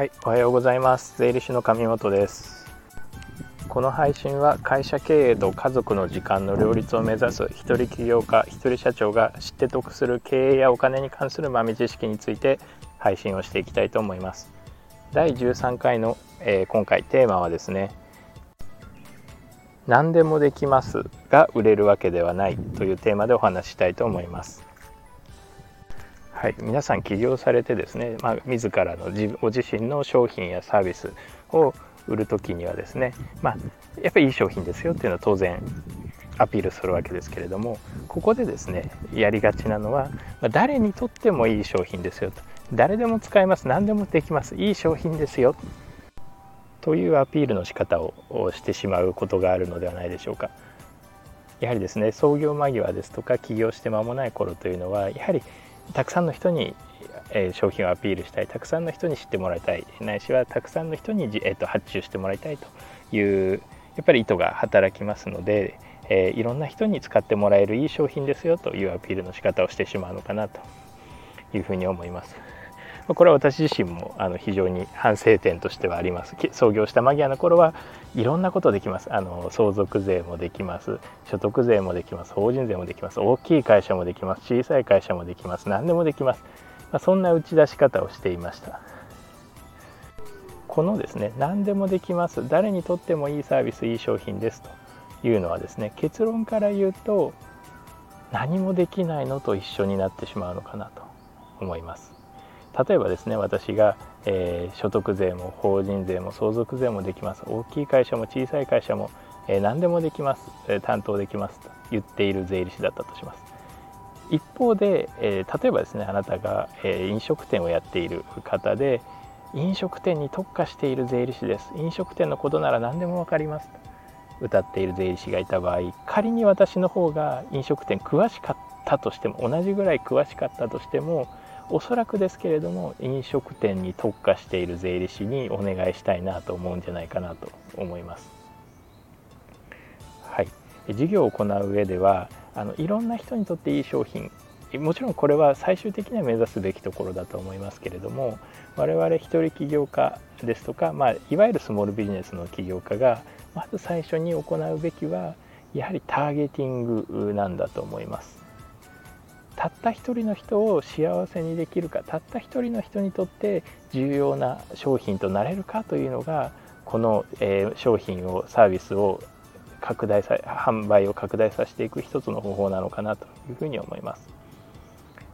はい、おはようございます。税理士の上本です。この配信は会社経営と家族の時間の両立を目指す一人起業家、一人社長が知って得する経営やお金に関する豆知識について配信をしていきたいと思います。第13回の、えー、今回テーマはですね、何でもできますが売れるわけではないというテーマでお話したいと思います。はい、皆さん起業されてですね、まあ、自らの自ご自身の商品やサービスを売る時にはですね、まあ、やっぱりいい商品ですよっていうのは当然アピールするわけですけれどもここでですねやりがちなのは、まあ、誰にとってもいい商品ですよと誰でも使えます何でもできますいい商品ですよというアピールの仕方をしてしまうことがあるのではないでしょうか。やはりですね創業間際ですとか起業して間もない頃というのはやはりたくさんの人に、商品をアピールしたい。たくさんの人に知ってもらいたい。ないしはたくさんの人に、えーと、発注してもらいたいというやっぱり意図が働きますので、え、いろんな人に使ってもらえるいい商品ですよというアピールの仕方をしてしまうのかなというふうに思います。これは私自身もあの非常に反省点としてはあります。創業した間際の頃はいろんなことできます。あの相続税もできます。所得税もできます。法人税もできます。大きい会社もできます。小さい会社もできます。何でもできます、まあ、そんな打ち出し方をしていました。このですね何でもできます。誰にとってもいいサービスいい商品です。というのはですね結論から言うと何もできないのと一緒になってしまうのかなと思います。例えばですね私が、えー、所得税も法人税も相続税もできます。大きい会社も小さい会社も、えー、何でもできます、えー、担当できますと言っている税理士だったとします。一方で、え例えばですねあなたが、え飲食店をやっている方で飲食店に特化している税理士です。飲食店のことなら何でも分かります。と歌っている税理士がいた場合仮に私の方が飲食店詳しかったとしても同じぐらい詳しかったとしてもおそらくですけれども飲食店に特化している税理士にお願いしたいなと思うんじゃないかなと思います。はい、事業を行う上ではあのいろんな人にとっていい商品もちろんこれは最終的には目指すべきところだと思いますけれども我々一人起業家ですとか、まあ、いわゆるスモールビジネスの起業家がまず最初に行うべきはやはりターゲティングなんだと思います。たった一人の人を幸せにできるかたった一人の人にとって重要な商品となれるかというのがこの、えー、商品をサービスを拡大さ販売を拡大させていく一つの方法なのかなというふうに思います。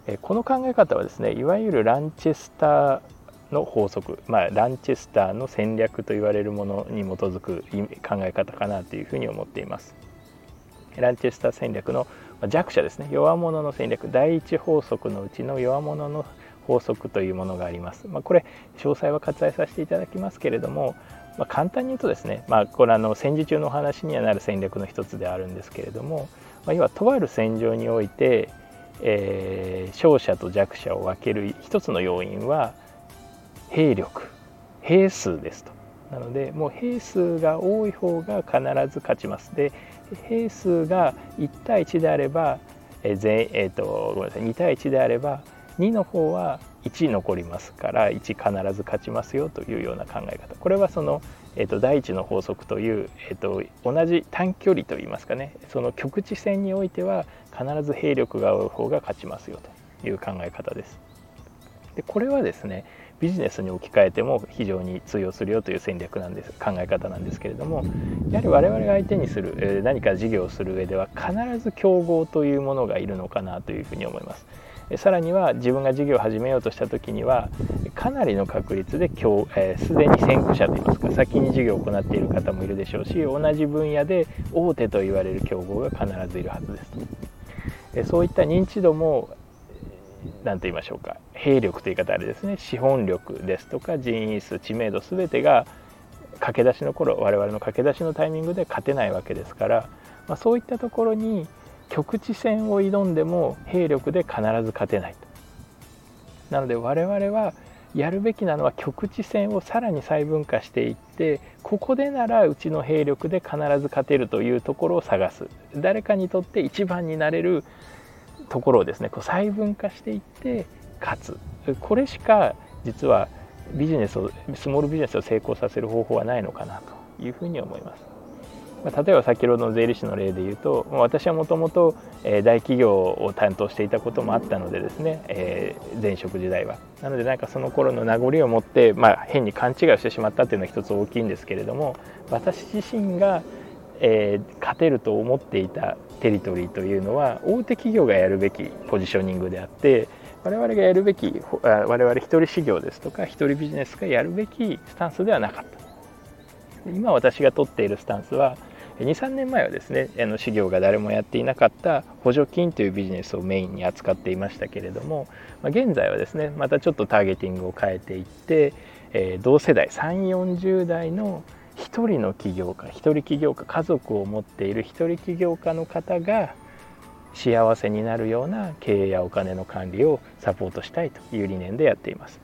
えこの考え方はですねいわゆるランチェスターの法則、まあ、ランチェスターの戦略と言われるものに基づく考え方かなというふうに思っています。ランチェスター戦略の弱者ですね弱者の戦略第一法則のうちの弱者の法則というものがあります。まあ、これ詳細は割愛させていただきますけれども、まあ、簡単に言うとですね、まあ、これあの戦時中のお話にはなる戦略の一つであるんですけれども、まあ、要はとある戦場において、えー、勝者と弱者を分ける一つの要因は兵力兵数ですと。なのでもう兵数が多い方が必ず勝ちます。で兵数が1対1であれば、えー全えーと、ごめんなさい2対1であれば2の方は1残りますから1必ず勝ちますよというような考え方これはその、えーと、第一の法則という、えーと、同じ短距離といいますかねその局地戦においては必ず兵力が多い方が勝ちますよという考え方です。でこれはですねビジネスに置き換えても非常に通用するよという戦略なんです考え方なんですけれどもやはり我々が相手にする、え何か事業をする上では必ず競合というものがいるのかなというふうに思います。さらには自分が事業を始めようとした時にはかなりの確率です、えー、で、に先駆者といいますか先に事業を行っている方もいるでしょうし同じ分野で大手と言われる競合が必ずいるはずです。そういった認知度も何と言いましょうか。兵力という言い方あれですね。資本力ですとか人員数知名度全てが駆け出しの頃我々の駆け出しのタイミングで勝てないわけですから、まあ、そういったところに局地戦を挑んでも兵力で必ず勝てないと。なので我々はやるべきなのは局地戦をさらに細分化していってここでならうちの兵力で必ず勝てるというところを探す。誰かにとって一番になれるところをですねこう細分化していって勝つこれしか実はビジネスをスモールビジネスを成功させる方法はないのかなというふうに思います。ま例えば先ほどの税理士の例で言うと私はもともと大企業を担当していたこともあったのでですね、え、前職時代はなのでなんかその頃の名残を持って、まあ、変に勘違いをしてしまったっていうのは一つ大きいんですけれども私自身が、えー、勝てると思っていたテリトリーというのは大手企業がやるべきポジショニングであって我々がやるべき我々一人修行ですとか一人ビジネスがやるべきスタンスではなかった。今私が取っているスタンスは23年前はですねあの修行が誰もやっていなかった補助金というビジネスをメインに扱っていましたけれども、まあ、現在はですねまたちょっとターゲティングを変えていって、えー、同世代3 4 0代の1人の起業家1人起業家家族を持っている1人起業家の方が幸せになるような経営やお金の管理をサポートしたいという理念でやっています。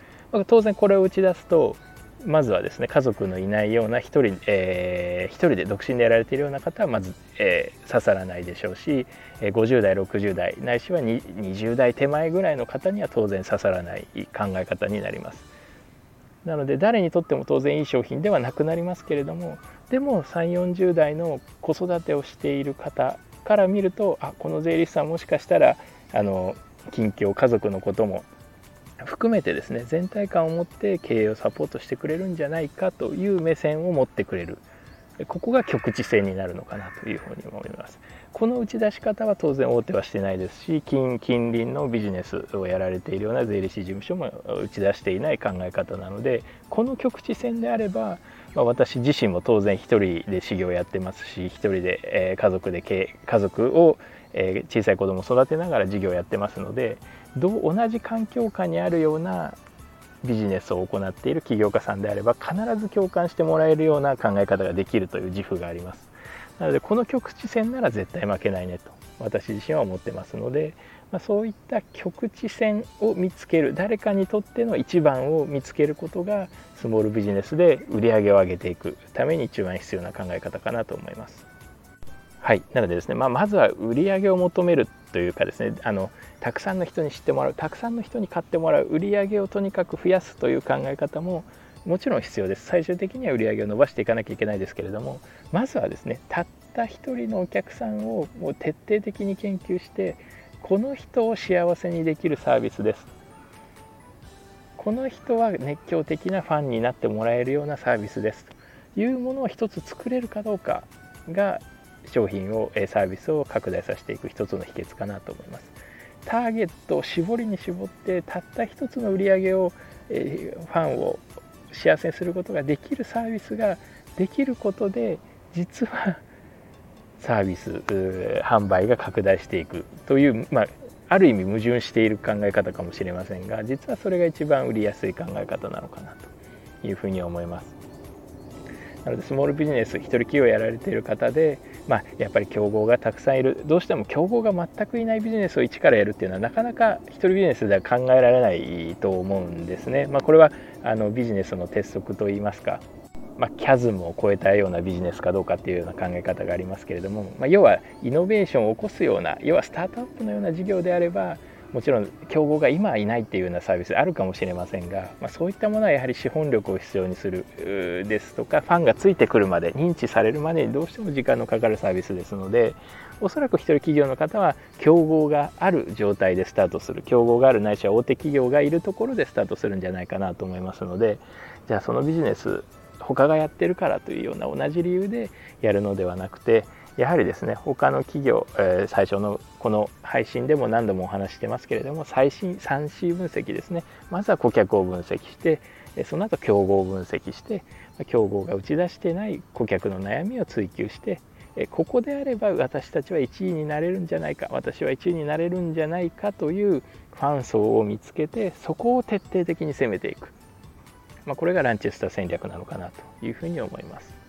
当然これを打ち出すとまずはですね家族のいないような一人,、えー、人で独身でやられているような方はまず、えー、刺さらないでしょうし50代60代ないしは20代手前ぐらいの方には当然刺さらない考え方になります。なので誰にとっても当然いい商品ではなくなりますけれどもでも3 4 0代の子育てをしている方から見るとあこの税理士さんもしかしたらあの近況家族のことも含めてですね全体感を持って経営をサポートしてくれるんじゃないかという目線を持ってくれる。ここが局地戦になるのかなというふうに思います。この打ち出し方は当然大手はしてないですし近近隣のビジネスをやられているような税理士事務所も打ち出していない考え方なのでこの局地戦であれば、まあ、私自身も当然一人で修行やってますし一人で、え家族で家族を、え小さい子供を育てながら事業をやってますのでどう同じ環境下にあるようなビジネスを行っている起業家さんであれば必ず共感してもらえるような考え方ができるという自負があります。なのでこの局地戦なら絶対負けないねと私自身は思ってますので、まあ、そういった局地戦を見つける誰かにとっての一番を見つけることがスモールビジネスで売り上げを上げていくために一番必要な考え方かなと思います。はい。なのでですね、まあ、まずは売り上げを求めるというかですねあのたくさんの人に知ってもらうたくさんの人に買ってもらう売り上げをとにかく増やすという考え方ももちろん必要です。最終的には売り上げを伸ばしていかなきゃいけないですけれどもまずはですねたった一人のお客さんをもう徹底的に研究してこの人を幸せにできるサービスです。この人は熱狂的なファンになってもらえるようなサービスです。というものを一つ作れるかどうかが商品をサービスを拡大させていく一つの秘訣かなと思いますターゲットを絞りに絞ってたった一つの売り上げを、えファンを幸せにすることができるサービスができることで実はサービス販売が拡大していくという、まあ、ある意味矛盾している考え方かもしれませんが実はそれが一番売りやすい考え方なのかなというふうに思います。なのでスモールビジネス一人企業やられている方で、まあ、やっぱり競合がたくさんいるどうしても競合が全くいないビジネスを一からやるっていうのはなかなか一人ビジネスでは考えられないと思うんですね。まあ、これはあのビジネスの鉄則といいますか、まあ、キャズムを超えたようなビジネスかどうかっていうような考え方がありますけれども、まあ、要はイノベーションを起こすような要はスタートアップのような事業であればもちろん競合が今はいないっていうようなサービスあるかもしれませんが、まあ、そういったものはやはり資本力を必要にするですとかファンがついてくるまで認知されるまでにどうしても時間のかかるサービスですのでおそらく一人企業の方は競合がある状態でスタートする。競合があるないしは大手企業がいるところでスタートするんじゃないかなと思いますのでじゃあそのビジネス他がやってるからというような同じ理由でやるのではなくてやはりですね他の企業、えー、最初のこの配信でも何度もお話してますけれども最新 3C 分析ですねまずは顧客を分析してその後競合を分析して競合が打ち出してない顧客の悩みを追求してここであれば私たちは1位になれるんじゃないか私は1位になれるんじゃないかというファン層を見つけてそこを徹底的に攻めていく、まあ、これがランチェスター戦略なのかなというふうに思います。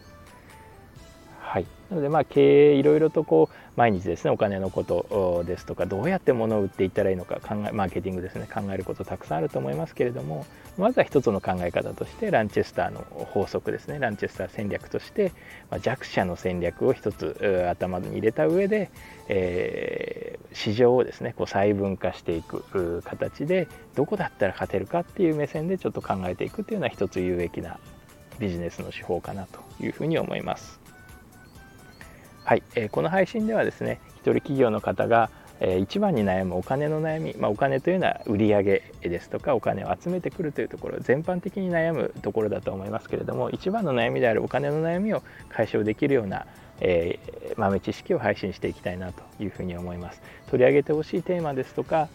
はい、なのでまあ経営いろいろとこう毎日ですねお金のことですとかどうやって物を売っていったらいいのか考えマーケティングですね考えることたくさんあると思いますけれどもまずは一つの考え方としてランチェスターの法則ですねランチェスター戦略として、まあ、弱者の戦略を一つ頭に入れた上で、えー、市場をですねこう細分化していく形でどこだったら勝てるかっていう目線でちょっと考えていくっていうのは一つ有益なビジネスの手法かなというふうに思います。はい、えー、この配信ではですね一人企業の方がえ一番に悩むお金の悩み、まあ、お金というのは売上ですとかお金を集めてくるというところ全般的に悩むところだと思いますけれども一番の悩みであるお金の悩みを解消できるような、えー、豆知識を配信していきたいなというふうに思います。取り上げてほしいテーマですとか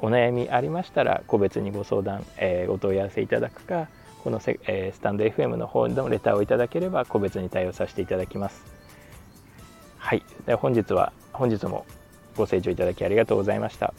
お悩みありましたら個別にご相談、えー、お問い合わせいただくかこのせ、えー、スタンド FM の方のレターをいただければ個別に対応させていただきます。はいで本日は本日もご清聴いただきありがとうございました。